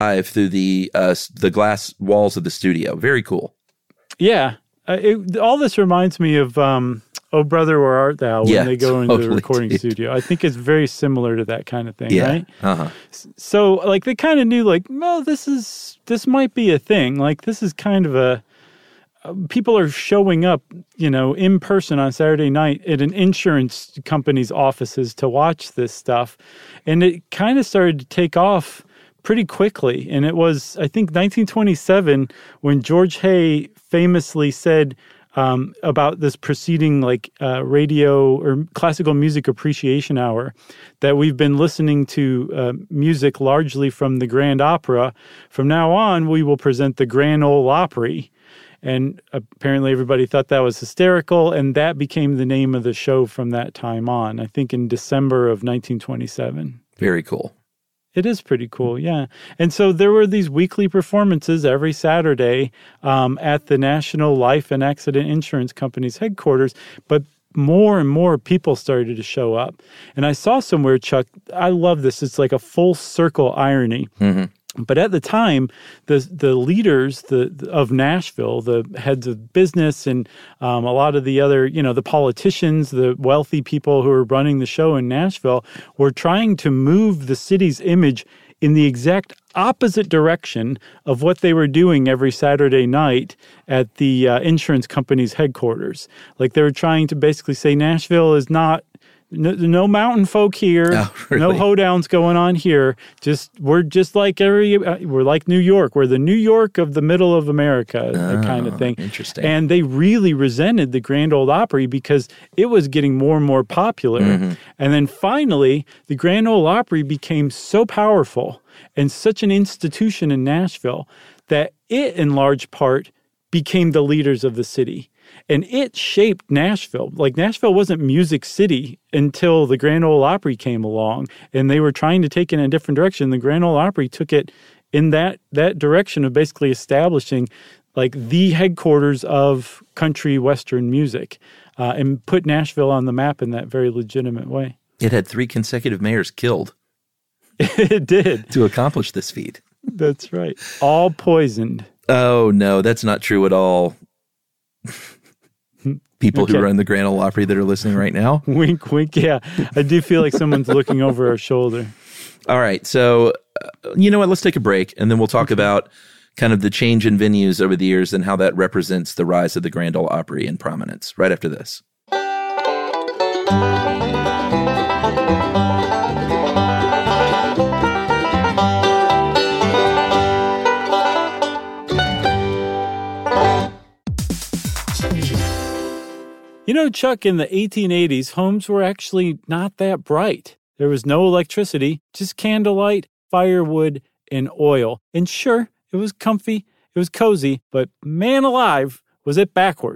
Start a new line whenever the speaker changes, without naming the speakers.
dive through the uh, the glass walls of the studio. Very cool.
Yeah, uh, it, all this reminds me of um, "Oh Brother, Where Art Thou" when
Yeah,
they go into
totally,
the recording
dude.
studio. I think it's very similar to that kind of thing,
Yeah.
right?
Uh-huh.
So, like, they kind of knew, like, well, this is this might be a thing. Like, this is kind of a uh, people are showing up, you know, in person on Saturday night at an insurance company's offices to watch this stuff, and it kind of started to take off pretty quickly. And it was, I think, 1927 when George Hay famously said um, about this preceding like uh, radio or classical music appreciation hour that we've been listening to uh, music largely from the Grand Opera. From now on, we will present the Grand Ole Opry. And apparently, everybody thought that was hysterical, and that became the name of the show from that time on. I think in December of 1927.
Very cool.
It is pretty cool, yeah. And so there were these weekly performances every Saturday um, at the National Life and Accident Insurance Company's headquarters, but more and more people started to show up. And I saw somewhere, Chuck, I love this. It's like a full circle irony. But at the time, the the leaders the, of Nashville, the heads of business, and um, a lot of the other, you know, the politicians, the wealthy people who were running the show in Nashville, were trying to move the city's image in the exact opposite direction of what they were doing every Saturday night at the uh, insurance company's headquarters. Like they were trying to basically say Nashville is not no, no mountain folk here,
Oh,
no hoedowns going on here. Just we're just like every uh, we're like New York. We're the New York of the middle of America, that kind of thing.
Interesting.
And they really resented the Grand Ole Opry because it was getting more and more popular.
Mm-hmm.
And then finally, the Grand Ole Opry became so powerful and such an institution in Nashville that it, in large part, became the leaders of the city. And it shaped Nashville. Like Nashville wasn't Music City until the Grand Ole Opry came along, and they were trying to take it in a different direction. The Grand Ole Opry took it in that that direction of basically establishing like the headquarters of country western music, uh, and put Nashville on the map in that very legitimate way.
It had three consecutive mayors killed
it did.
to accomplish this feat.
That's right. All poisoned.
Oh no, that's not true at all. People
Okay.
who run the Grand Ole Opry that are listening right now.
Wink, wink. Yeah, I do feel like someone's looking over our shoulder.
All right, so uh, you know what? Let's take a break, and then we'll talk about kind of the change in venues over the years and how that represents the rise of the Grand Ole Opry in prominence. Right after this.
You know, Chuck, in the 1880s, homes were actually not that bright. There was no electricity, just candlelight, firewood, and oil. And sure, it was comfy, it was cozy, but man alive, was it backwards.